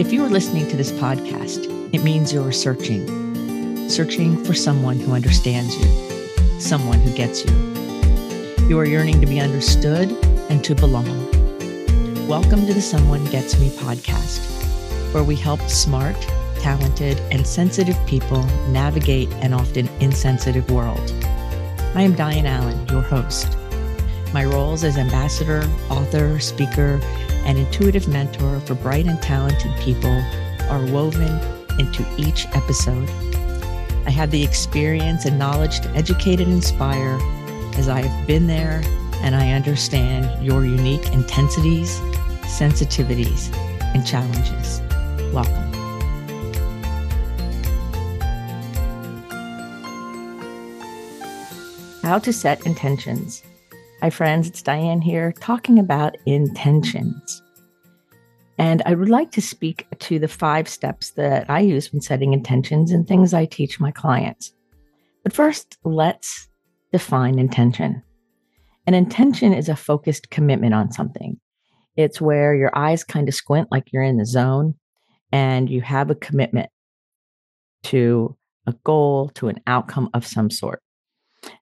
If you are listening to this podcast, it means you're searching, searching for someone who understands you, someone who gets you. You are yearning to be understood and to belong. Welcome to the Someone Gets Me podcast, where we help smart, talented, and sensitive people navigate an often insensitive world. I am Dianne Allen, your host. My roles as ambassador, author, speaker, and intuitive mentor for bright and talented people are woven into each episode. I have the experience and knowledge to educate and inspire as I have been there and I understand your unique intensities, sensitivities, and challenges. Welcome. How to set intentions. Hi, friends, it's Dianne here talking about intentions. And I would like to speak to the five steps that I use when setting intentions and things I teach my clients. But first, let's define intention. An intention is a focused commitment on something. It's where your eyes kind of squint like you're in the zone and you have a commitment to a goal, to an outcome of some sort.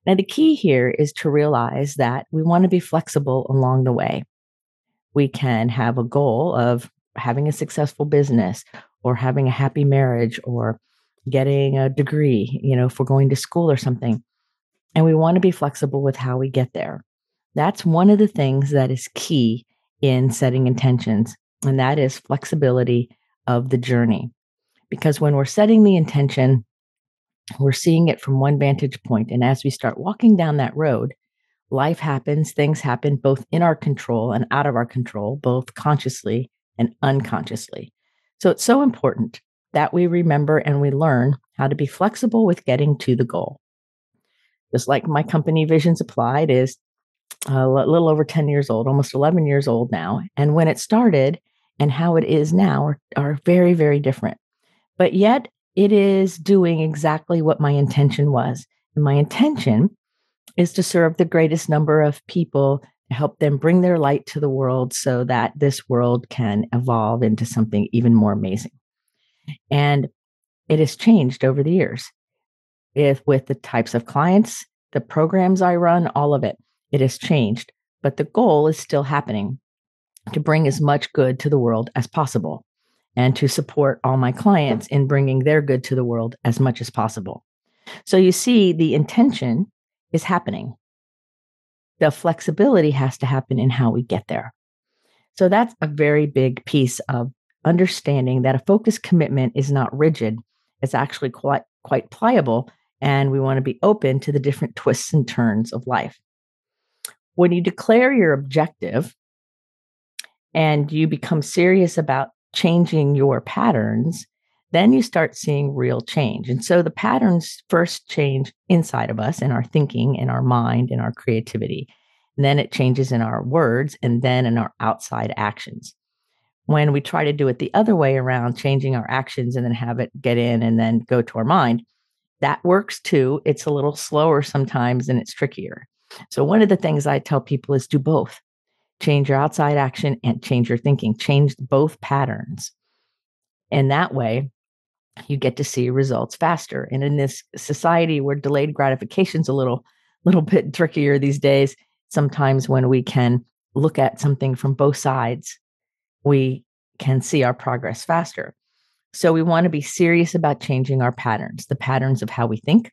Now, the key here is to realize that we want to be flexible along the way. We can have a goal of having a successful business or having a happy marriage or getting a degree, you know, if we're going to school or something. And we want to be flexible with how we get there. That's one of the things that is key in setting intentions, and that is flexibility of the journey. Because when we're setting the intention, we're seeing it from one vantage point. And as we start walking down that road, life happens, things happen both in our control and out of our control, both consciously and unconsciously. So it's so important that we remember and we learn how to be flexible with getting to the goal. Just like my company Visions Applied is uh, a little over 10 years old, almost 11 years old now. And when it started and how it is now are, are very, very different. But yet it is doing exactly what my intention was. And my intention is to serve the greatest number of people, help them bring their light to the world so that this world can evolve into something even more amazing. And it has changed over the years. If with the types of clients, the programs I run, all of it, it has changed. But the goal is still happening to bring as much good to the world as possible and to support all my clients in bringing their good to the world as much as possible. So you see, the intention is happening. The flexibility has to happen in how we get there. So that's a very big piece of understanding that a focused commitment is not rigid. It's actually quite, quite pliable, and we want to be open to the different twists and turns of life. When you declare your objective and you become serious about changing your patterns, then you start seeing real change. And so the patterns first change inside of us in our thinking, in our mind, in our creativity. And then it changes in our words and then in our outside actions. When we try to do it the other way around, changing our actions and then have it get in and then go to our mind, that works too. It's a little slower sometimes and it's trickier. So, one of the things I tell people is do both change your outside action and change your thinking, change both patterns. And that way, you get to see results faster. And in this society where delayed gratification is a little, little bit trickier these days, sometimes when we can look at something from both sides, we can see our progress faster. So we want to be serious about changing our patterns, the patterns of how we think,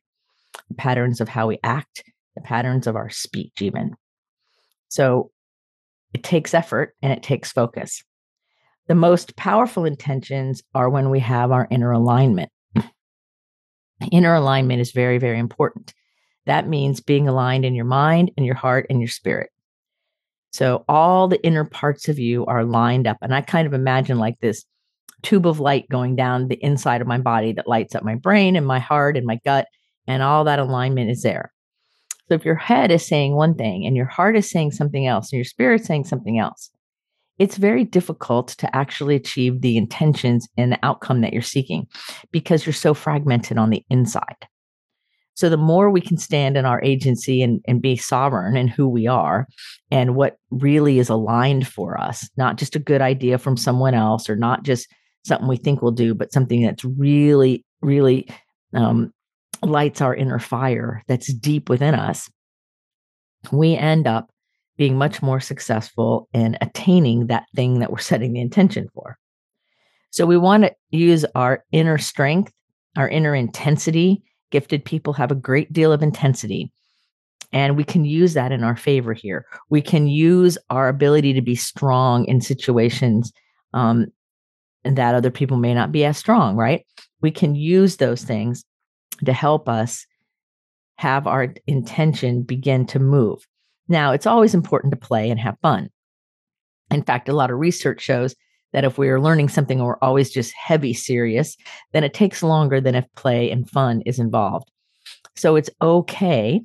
the patterns of how we act, the patterns of our speech, even. So it takes effort and it takes focus. The most powerful intentions are when we have our inner alignment. inner alignment is very, very important. That means being aligned in your mind and your heart and your spirit. So all the inner parts of you are lined up. And I kind of imagine like this tube of light going down the inside of my body that lights up my brain and my heart and my gut, and all that alignment is there. So if your head is saying one thing and your heart is saying something else and your spirit saying something else, it's very difficult to actually achieve the intentions and the outcome that you're seeking because you're so fragmented on the inside. So the more we can stand in our agency and, and be sovereign in who we are and what really is aligned for us, not just a good idea from someone else or not just something we think we'll do, but something that's really, really um, lights our inner fire that's deep within us, we end up being much more successful in attaining that thing that we're setting the intention for. So we want to use our inner strength, our inner intensity. Gifted people have a great deal of intensity. And we can use that in our favor here. We can use our ability to be strong in situations um, that other people may not be as strong, right? We can use those things to help us have our intention begin to move. Now, it's always important to play and have fun. In fact, a lot of research shows that if we are learning something or we're always just heavy serious, then it takes longer than if play and fun is involved. So it's okay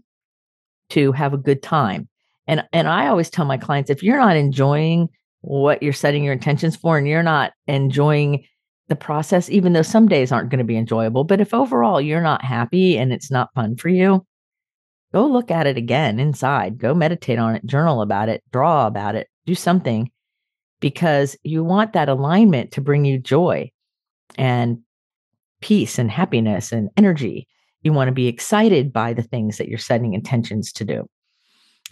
to have a good time. And and I always tell my clients if you're not enjoying what you're setting your intentions for and you're not enjoying the process even though some days aren't going to be enjoyable, but if overall you're not happy and it's not fun for you, go look at it again inside, go meditate on it, journal about it, draw about it, do something because you want that alignment to bring you joy and peace and happiness and energy. You want to be excited by the things that you're setting intentions to do.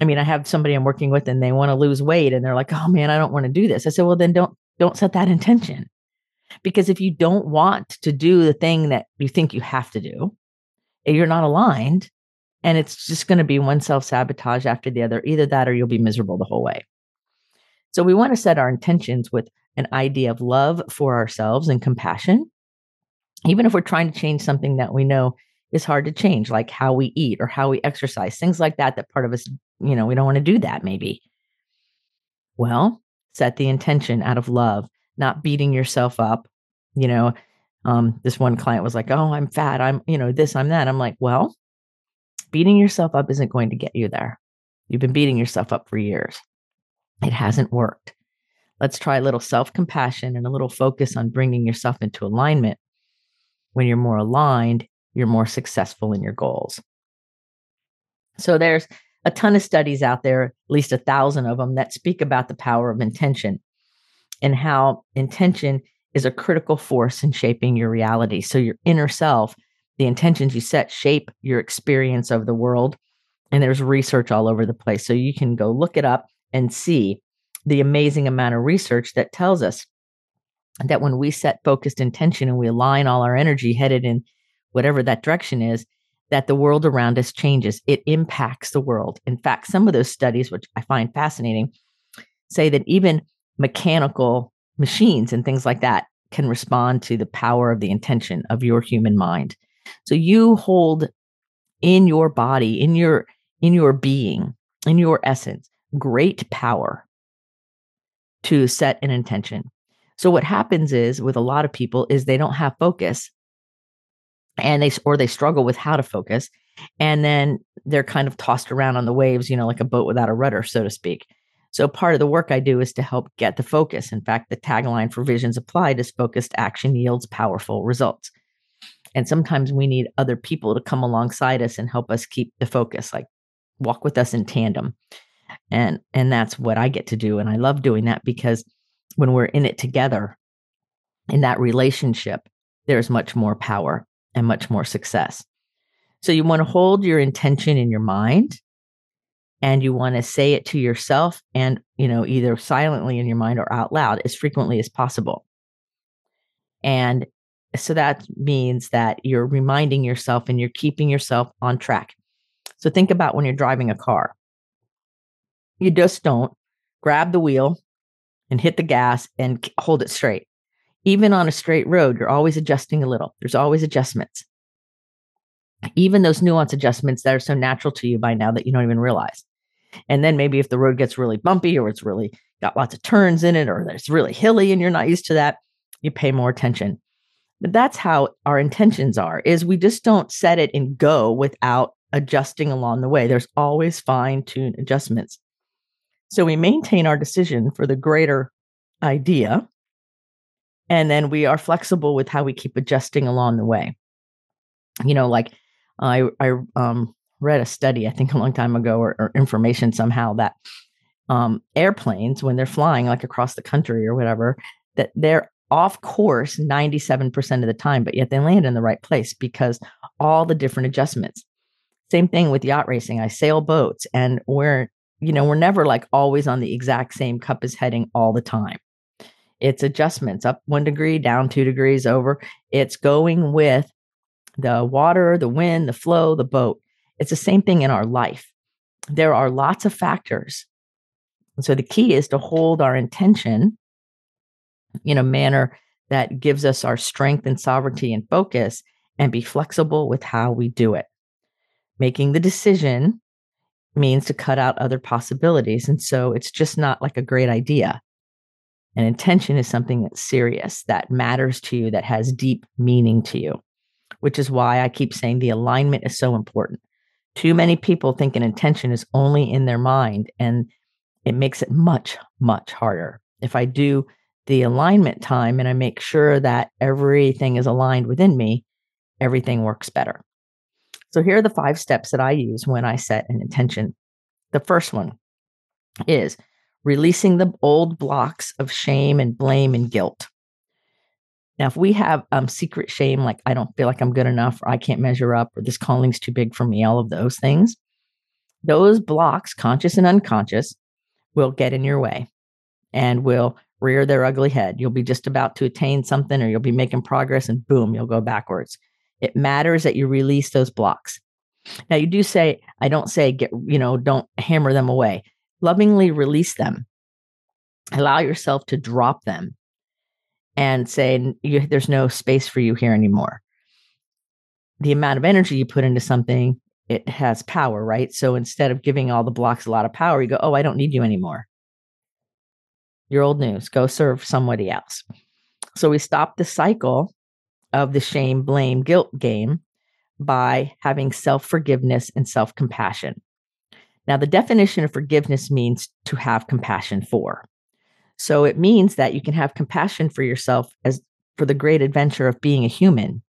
I mean, I have somebody I'm working with and they want to lose weight and they're like, "Oh man, I don't want to do this." I said, "Well, then don't don't set that intention." Because if you don't want to do the thing that you think you have to do, eh, you're not aligned and it's just going to be one self-sabotage after the other. Either that or you'll be miserable the whole way. So we want to set our intentions with an idea of love for ourselves and compassion. Even if we're trying to change something that we know is hard to change, like how we eat or how we exercise, things like that, that part of us, you know, we don't want to do that maybe. Well, set the intention out of love, not beating yourself up. You know, um, this one client was like, Oh, I'm fat. I'm, you know, this, I'm that. I'm like, Well, beating yourself up isn't going to get you there. You've been beating yourself up for years. It hasn't worked. Let's try a little self compassion and a little focus on bringing yourself into alignment. When you're more aligned, you're more successful in your goals. So there's a ton of studies out there, at least a thousand of them, that speak about the power of intention and how intention is a critical force in shaping your reality. So your inner self, the intentions you set shape your experience of the world. And there's research all over the place. So you can go look it up and see the amazing amount of research that tells us that when we set focused intention and we align all our energy headed in whatever that direction is, that the world around us changes. It impacts the world. In fact, some of those studies, which I find fascinating, say that even mechanical machines and things like that can respond to the power of the intention of your human mind. So you hold in your body, in your in your being, in your essence, great power to set an intention. So what happens is with a lot of people is they don't have focus and they or they struggle with how to focus and then they're kind of tossed around on the waves, you know, like a boat without a rudder, so to speak. So part of the work I do is to help get the focus. In fact, the tagline for Visions Applied is focused action yields powerful results. And sometimes we need other people to come alongside us and help us keep the focus, like walk with us in tandem and and that's what i get to do and i love doing that because when we're in it together in that relationship there's much more power and much more success so you want to hold your intention in your mind and you want to say it to yourself and you know either silently in your mind or out loud as frequently as possible and so that means that you're reminding yourself and you're keeping yourself on track so think about when you're driving a car you just don't grab the wheel and hit the gas and hold it straight. Even on a straight road, you're always adjusting a little. There's always adjustments. Even those nuance adjustments that are so natural to you by now that you don't even realize. And then maybe if the road gets really bumpy or it's really got lots of turns in it or it's really hilly and you're not used to that, you pay more attention. But that's how our intentions are is we just don't set it and go without adjusting along the way. There's always fine tune adjustments. So we maintain our decision for the greater idea. And then we are flexible with how we keep adjusting along the way. You know, like I, I um, read a study, I think a long time ago, or, or information somehow that um, airplanes, when they're flying like across the country or whatever, that they're off course 97% of the time, but yet they land in the right place because all the different adjustments. Same thing with yacht racing. I sail boats and we're, you know, we're never like always on the exact same cup as heading all the time. It's adjustments up one degree, down two degrees over. It's going with the water, the wind, the flow, the boat. It's the same thing in our life. There are lots of factors. And so the key is to hold our intention in a manner that gives us our strength and sovereignty and focus and be flexible with how we do it. Making the decision means to cut out other possibilities. And so it's just not like a great idea. An intention is something that's serious, that matters to you, that has deep meaning to you, which is why I keep saying the alignment is so important. Too many people think an intention is only in their mind, and it makes it much, much harder. If I do the alignment time and I make sure that everything is aligned within me, everything works better. So here are the five steps that I use when I set an intention. The first one is releasing the old blocks of shame and blame and guilt. Now, if we have um, secret shame, like I don't feel like I'm good enough, or I can't measure up, or this calling's too big for me, all of those things, those blocks, conscious and unconscious, will get in your way and will rear their ugly head. You'll be just about to attain something, or you'll be making progress, and boom, you'll go backwards. It matters that you release those blocks. Now, you do say, I don't say get, you know, don't hammer them away lovingly release them. Allow yourself to drop them and say, there's no space for you here anymore. The amount of energy you put into something, it has power, right? So instead of giving all the blocks a lot of power, you go, oh, I don't need you anymore. You're old news. Go serve somebody else. So we stop the cycle of the shame, blame, guilt game by having self forgiveness and self compassion. Now, the definition of forgiveness means to have compassion for. So it means that you can have compassion for yourself as for the great adventure of being a human.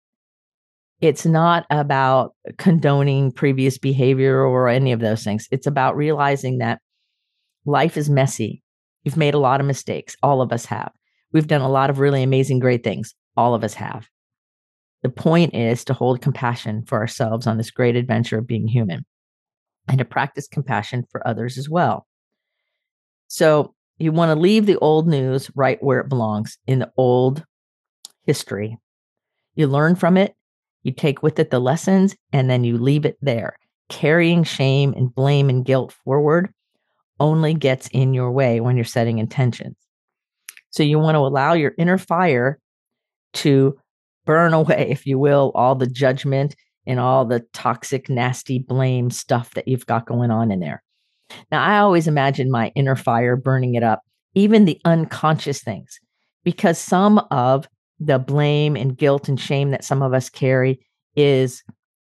It's not about condoning previous behavior or any of those things. It's about realizing that life is messy. You've made a lot of mistakes. All of us have. We've done a lot of really amazing, great things. All of us have. The point is to hold compassion for ourselves on this great adventure of being human and to practice compassion for others as well. So you want to leave the old news right where it belongs in the old history. You learn from it, you take with it the lessons, and then you leave it there. Carrying shame and blame and guilt forward only gets in your way when you're setting intentions. So you want to allow your inner fire to burn away, if you will, all the judgment and all the toxic, nasty blame stuff that you've got going on in there. Now, I always imagine my inner fire burning it up, even the unconscious things, because some of the blame and guilt and shame that some of us carry is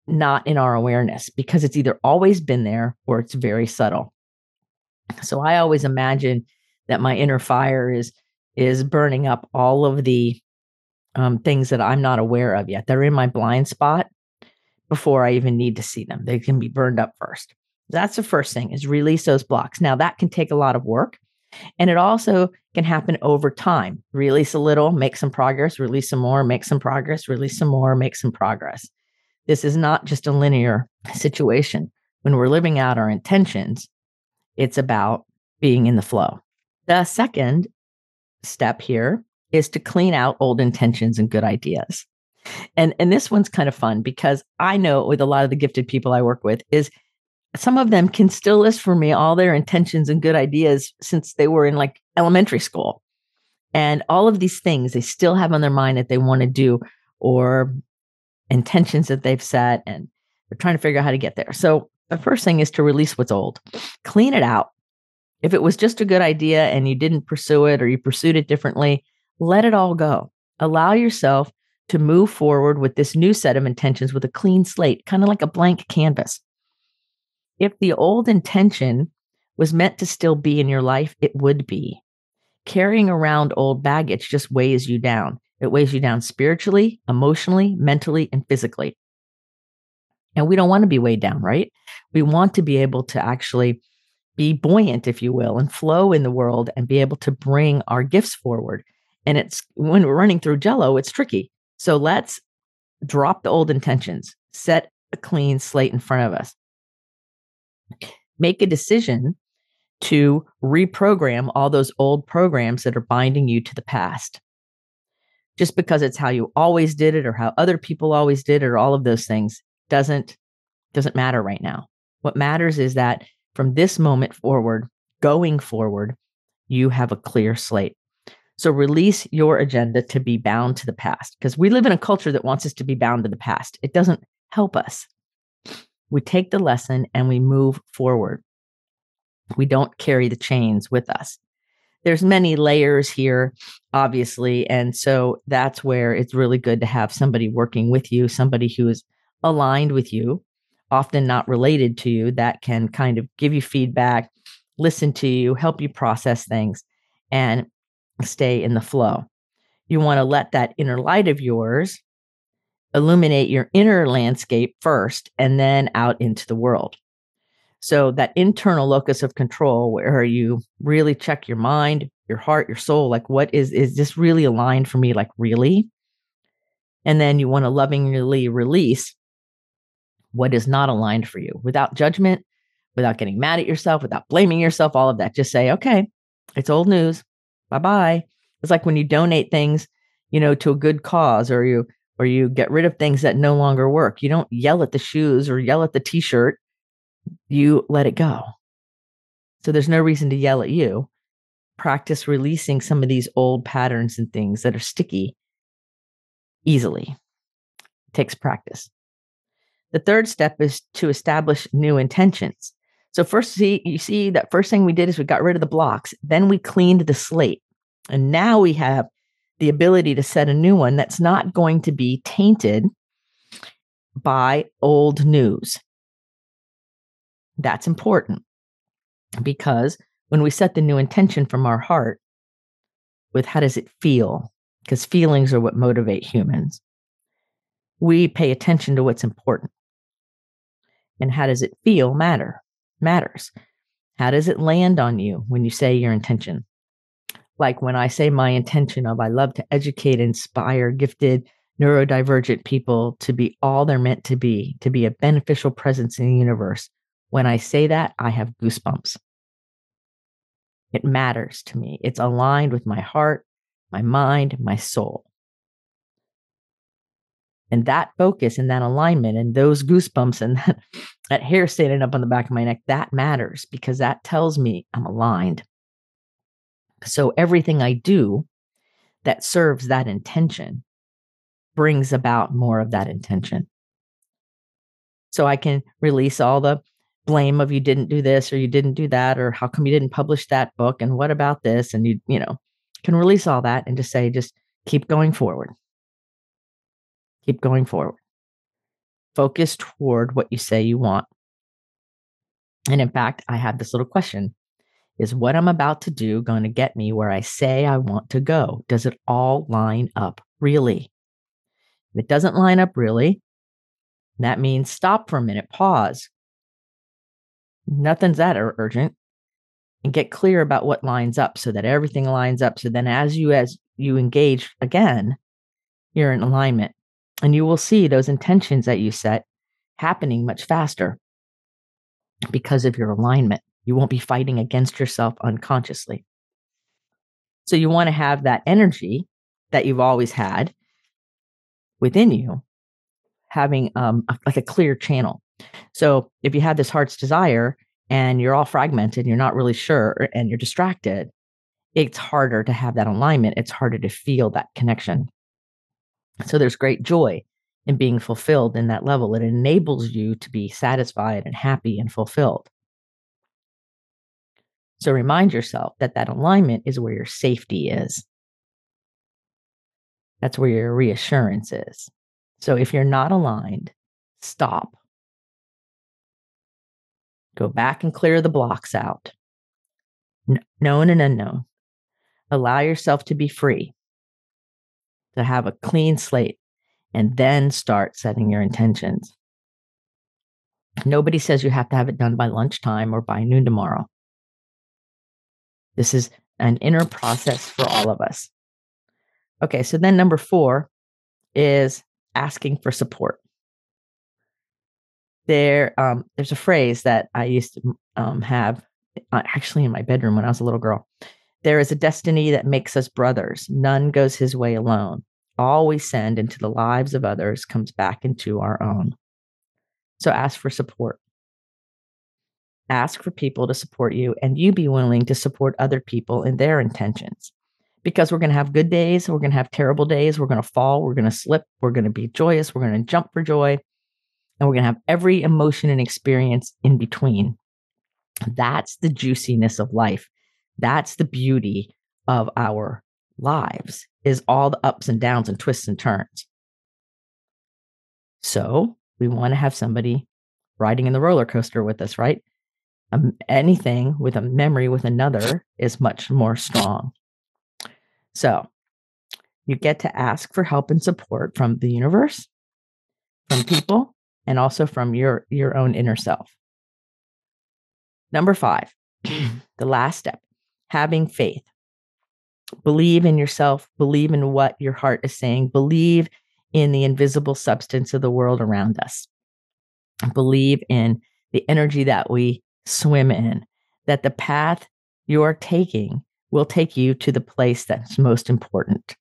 not in our awareness because it's either always been there or it's very subtle. So I always imagine that my inner fire is is burning up all of the um, things that I'm not aware of yet. They're in my blind spot, before I even need to see them. They can be burned up first. That's the first thing is release those blocks. Now that can take a lot of work and it also can happen over time. Release a little, make some progress, release some more, make some progress, release some more, make some progress. This is not just a linear situation. When we're living out our intentions, it's about being in the flow. The second step here is to clean out old intentions and good ideas. And and this one's kind of fun because I know with a lot of the gifted people I work with is some of them can still list for me all their intentions and good ideas since they were in like elementary school. And all of these things they still have on their mind that they want to do or intentions that they've set and they're trying to figure out how to get there. So the first thing is to release what's old. Clean it out. If it was just a good idea and you didn't pursue it or you pursued it differently, let it all go. Allow yourself to move forward with this new set of intentions with a clean slate, kind of like a blank canvas. If the old intention was meant to still be in your life, it would be. Carrying around old baggage just weighs you down. It weighs you down spiritually, emotionally, mentally, and physically. And we don't want to be weighed down, right? We want to be able to actually be buoyant, if you will, and flow in the world and be able to bring our gifts forward And it's when we're running through jello, it's tricky. So let's drop the old intentions, set a clean slate in front of us. Make a decision to reprogram all those old programs that are binding you to the past. Just because it's how you always did it or how other people always did it or all of those things doesn't doesn't matter right now. What matters is that from this moment forward, going forward, you have a clear slate. So release your agenda to be bound to the past because we live in a culture that wants us to be bound to the past. It doesn't help us. We take the lesson and we move forward. We don't carry the chains with us. There's many layers here, obviously. And so that's where it's really good to have somebody working with you, somebody who is aligned with you, often not related to you, that can kind of give you feedback, listen to you, help you process things, and stay in the flow. You want to let that inner light of yours illuminate your inner landscape first and then out into the world. So, that internal locus of control where you really check your mind, your heart, your soul like, what is, is this really aligned for me? Like, really? And then you want to lovingly release what is not aligned for you without judgment, without getting mad at yourself, without blaming yourself, all of that. Just say, okay, it's old news. Bye bye. It's like when you donate things, you know, to a good cause or you or you get rid of things that no longer work. You don't yell at the shoes or yell at the t-shirt. You let it go. So there's no reason to yell at you. Practice releasing some of these old patterns and things that are sticky easily. It takes practice. The third step is to establish new intentions. So first see you see that first thing we did is we got rid of the blocks, then we cleaned the slate. And now we have the ability to set a new one that's not going to be tainted by old news. That's important because when we set the new intention from our heart with how does it feel? Because feelings are what motivate humans. We pay attention to what's important and how does it feel matter matters how does it land on you when you say your intention like when i say my intention of i love to educate inspire gifted neurodivergent people to be all they're meant to be to be a beneficial presence in the universe. When i say that i have goosebumps. It matters to me. It's aligned with my heart my mind my soul. And that focus and that alignment and those goosebumps and that, that hair standing up on the back of my neck, that matters because that tells me I'm aligned. So everything I do that serves that intention brings about more of that intention. So I can release all the blame of you didn't do this or you didn't do that or how come you didn't publish that book and what about this and you you know can release all that and just say just keep going forward Keep going forward. Focus toward what you say you want. And in fact, I have this little question Is what I'm about to do going to get me where I say I want to go? Does it all line up really? If it doesn't line up really, that means stop for a minute, pause. Nothing's that urgent and get clear about what lines up so that everything lines up so then as you as you engage again you're in alignment and you will see those intentions that you set happening much faster because of your alignment. You won't be fighting against yourself unconsciously. So you want to have that energy that you've always had within you, having um, a, like a clear channel. So if you have this heart's desire and you're all fragmented, you're not really sure, and you're distracted, it's harder to have that alignment. It's harder to feel that connection. So there's great joy in being fulfilled in that level. It enables you to be satisfied and happy and fulfilled. So remind yourself that that alignment is where your safety is. That's where your reassurance is. So if you're not aligned, stop. Go back and clear the blocks out. known and unknown. Allow yourself to be free to have a clean slate and then start setting your intentions. Nobody says you have to have it done by lunchtime or by noon tomorrow. This is an inner process for all of us. Okay, so then number four is asking for support. There, um, there's a phrase that I used to um, have uh, actually in my bedroom when I was a little girl. There is a destiny that makes us brothers. None goes his way alone. All we send into the lives of others comes back into our own. So ask for support. Ask for people to support you, and you be willing to support other people in their intentions. Because we're going to have good days, we're going to have terrible days, we're going to fall, we're going to slip, we're going to be joyous, we're going to jump for joy, and we're going to have every emotion and experience in between. That's the juiciness of life. That's the beauty of our lives is all the ups and downs and twists and turns. So we want to have somebody riding in the roller coaster with us, right? Um, anything with a memory with another is much more strong. So you get to ask for help and support from the universe, from people, and also from your, your own inner self. Number five, the last step, having faith. Believe in yourself, believe in what your heart is saying, believe in the invisible substance of the world around us. Believe in the energy that we swim in, that the path you are taking will take you to the place that's most important.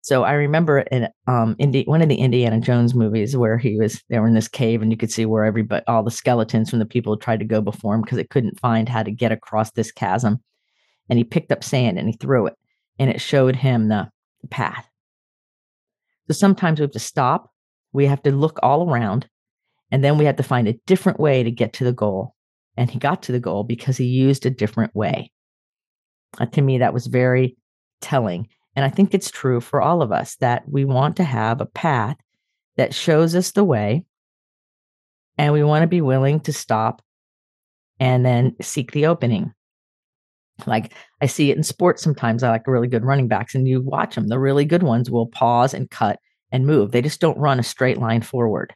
So I remember in um Indi- one of the Indiana Jones movies where he was they were in this cave and you could see where everybody all the skeletons from the people tried to go before him because it couldn't find how to get across this chasm. And he picked up sand and he threw it and it showed him the path. So sometimes we have to stop, we have to look all around, and then we had to find a different way to get to the goal. And he got to the goal because he used a different way. Uh, to me, that was very telling and I think it's true for all of us that we want to have a path that shows us the way. And we want to be willing to stop and then seek the opening. Like I see it in sports sometimes. I like really good running backs, and you watch them. The really good ones will pause and cut and move. They just don't run a straight line forward.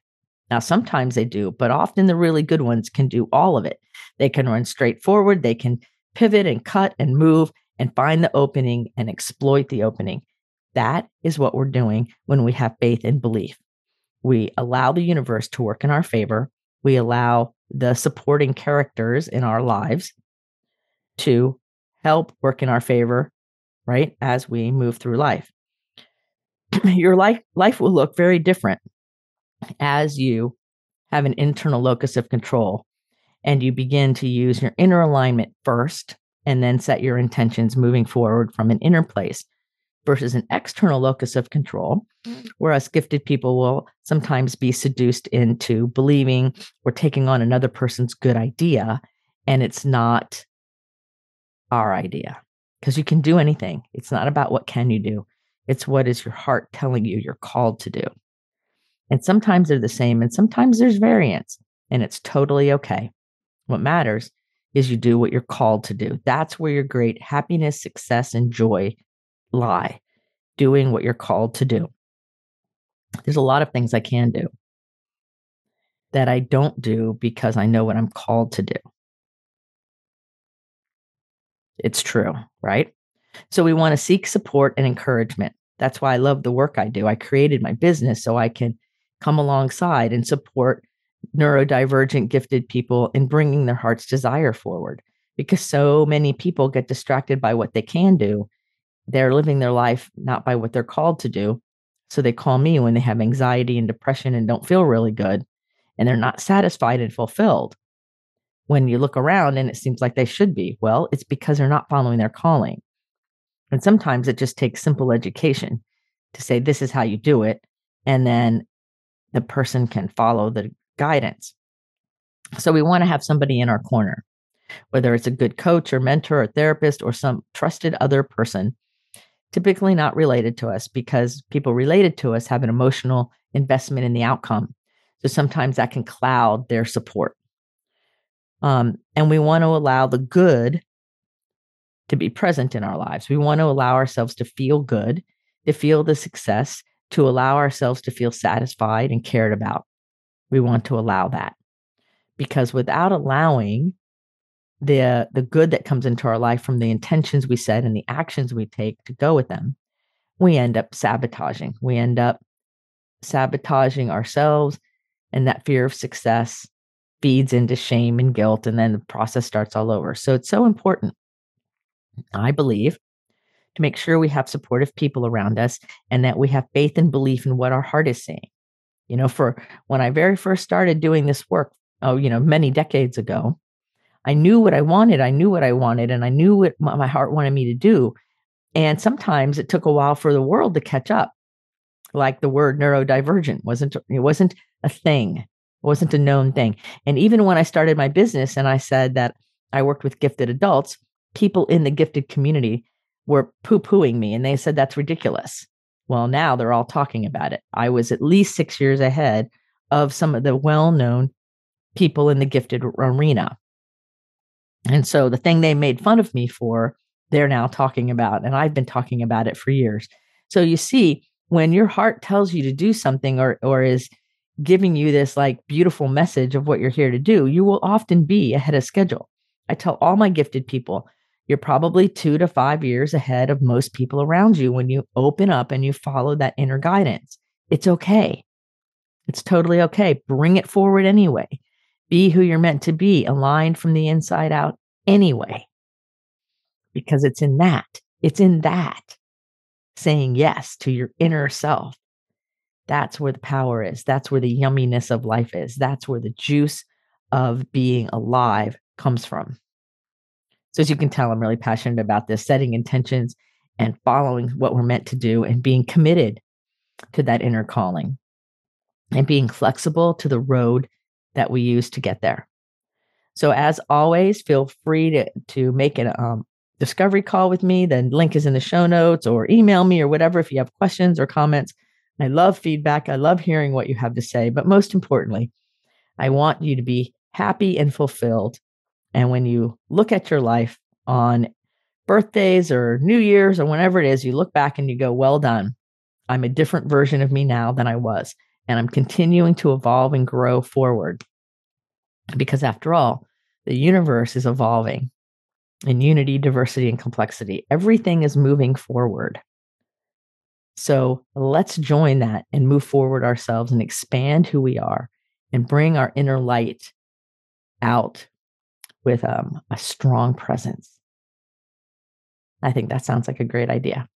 Now, sometimes they do, but often the really good ones can do all of it. They can run straight forward, they can pivot and cut and move, and find the opening and exploit the opening. That is what we're doing when we have faith and belief. We allow the universe to work in our favor. We allow the supporting characters in our lives to help work in our favor, right? As we move through life. Your life life will look very different as you have an internal locus of control and you begin to use your inner alignment first and then set your intentions moving forward from an inner place versus an external locus of control, mm. whereas gifted people will sometimes be seduced into believing or taking on another person's good idea, and it's not our idea because you can do anything. It's not about what can you do. It's what is your heart telling you you're called to do. And sometimes they're the same and sometimes there's variance and it's totally okay. What matters is you do what you're called to do. That's where your great happiness, success, and joy lie, doing what you're called to do. There's a lot of things I can do that I don't do because I know what I'm called to do. It's true, right? So we want to seek support and encouragement. That's why I love the work I do. I created my business so I can come alongside and support neurodivergent gifted people in bringing their heart's desire forward. Because so many people get distracted by what they can do. They're living their life not by what they're called to do. So they call me when they have anxiety and depression and don't feel really good and they're not satisfied and fulfilled. When you look around and it seems like they should be well it's because they're not following their calling. And sometimes it just takes simple education to say this is how you do it and then the person can follow the guidance. So we want to have somebody in our corner, whether it's a good coach or mentor or therapist or some trusted other person, typically not related to us because people related to us have an emotional investment in the outcome. So sometimes that can cloud their support. Um, and we want to allow the good to be present in our lives. We want to allow ourselves to feel good, to feel the success, to allow ourselves to feel satisfied and cared about we want to allow that because without allowing the the good that comes into our life from the intentions we set and the actions we take to go with them we end up sabotaging. We end up sabotaging ourselves, and that fear of success feeds into shame and guilt, and then the process starts all over. So it's so important, I believe, to make sure we have supportive people around us and that we have faith and belief in what our heart is saying. You know, for when I very first started doing this work, oh, you know, many decades ago, I knew what I wanted. I knew what I wanted, and I knew what my heart wanted me to do. And sometimes it took a while for the world to catch up. Like the word neurodivergent wasn't it wasn't a thing. It wasn't a known thing. And even when I started my business and I said that I worked with gifted adults, people in the gifted community were poo-pooing me and they said that's ridiculous. Well, now they're all talking about it. I was at least 6 years ahead of some of the well-known people in the gifted arena. And so the thing they made fun of me for, they're now talking about, and I've been talking about it for years. So you see, when your heart tells you to do something or or is giving you this like beautiful message of what you're here to do, you will often be ahead of schedule. I tell all my gifted people, you're probably two to five years ahead of most people around you when you open up and you follow that inner guidance. It's okay. It's totally okay. Bring it forward anyway. Be who you're meant to be, aligned from the inside out anyway. Because it's in that, it's in that saying yes to your inner self. That's where the power is. That's where the yumminess of life is. That's where the juice of being alive comes from. So, as you can tell, I'm really passionate about this setting intentions and following what we're meant to do and being committed to that inner calling and being flexible to the road that we use to get there. So, as always, feel free to, to make a um, discovery call with me. The link is in the show notes or email me or whatever if you have questions or comments. I love feedback. I love hearing what you have to say. But most importantly, I want you to be happy and fulfilled. And when you look at your life on birthdays or New Year's or whenever it is, you look back and you go, well done. I'm a different version of me now than I was and I'm continuing to evolve and grow forward. Because after all, the universe is evolving in unity, diversity, and complexity. Everything is moving forward. So let's join that and move forward ourselves and expand who we are and bring our inner light out with um, a strong presence. I think that sounds like a great idea.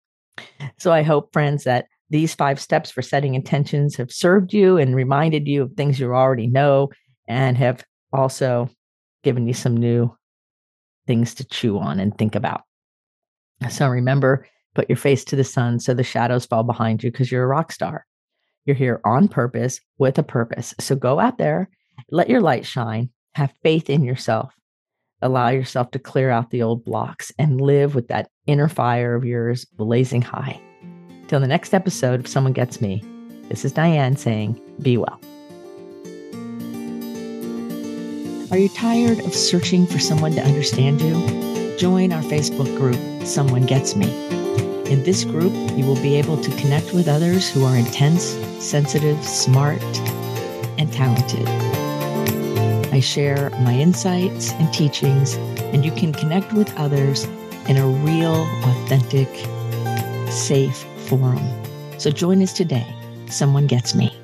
So I hope, friends, that these five steps for setting intentions have served you and reminded you of things you already know and have also given you some new things to chew on and think about. So remember, put your face to the sun so the shadows fall behind you because you're a rock star. You're here on purpose with a purpose. So go out there, let your light shine, have faith in yourself, allow yourself to clear out the old blocks and live with that inner fire of yours blazing high. Till the next episode, if someone gets me, this is Dianne saying, Be well. Are you tired of searching for someone to understand you? Join our Facebook group, Someone Gets Me. In this group, you will be able to connect with others who are intense, sensitive, smart, and talented. I share my insights and teachings, and you can connect with others in a real, authentic, safe forum. So join us today. Someone gets me.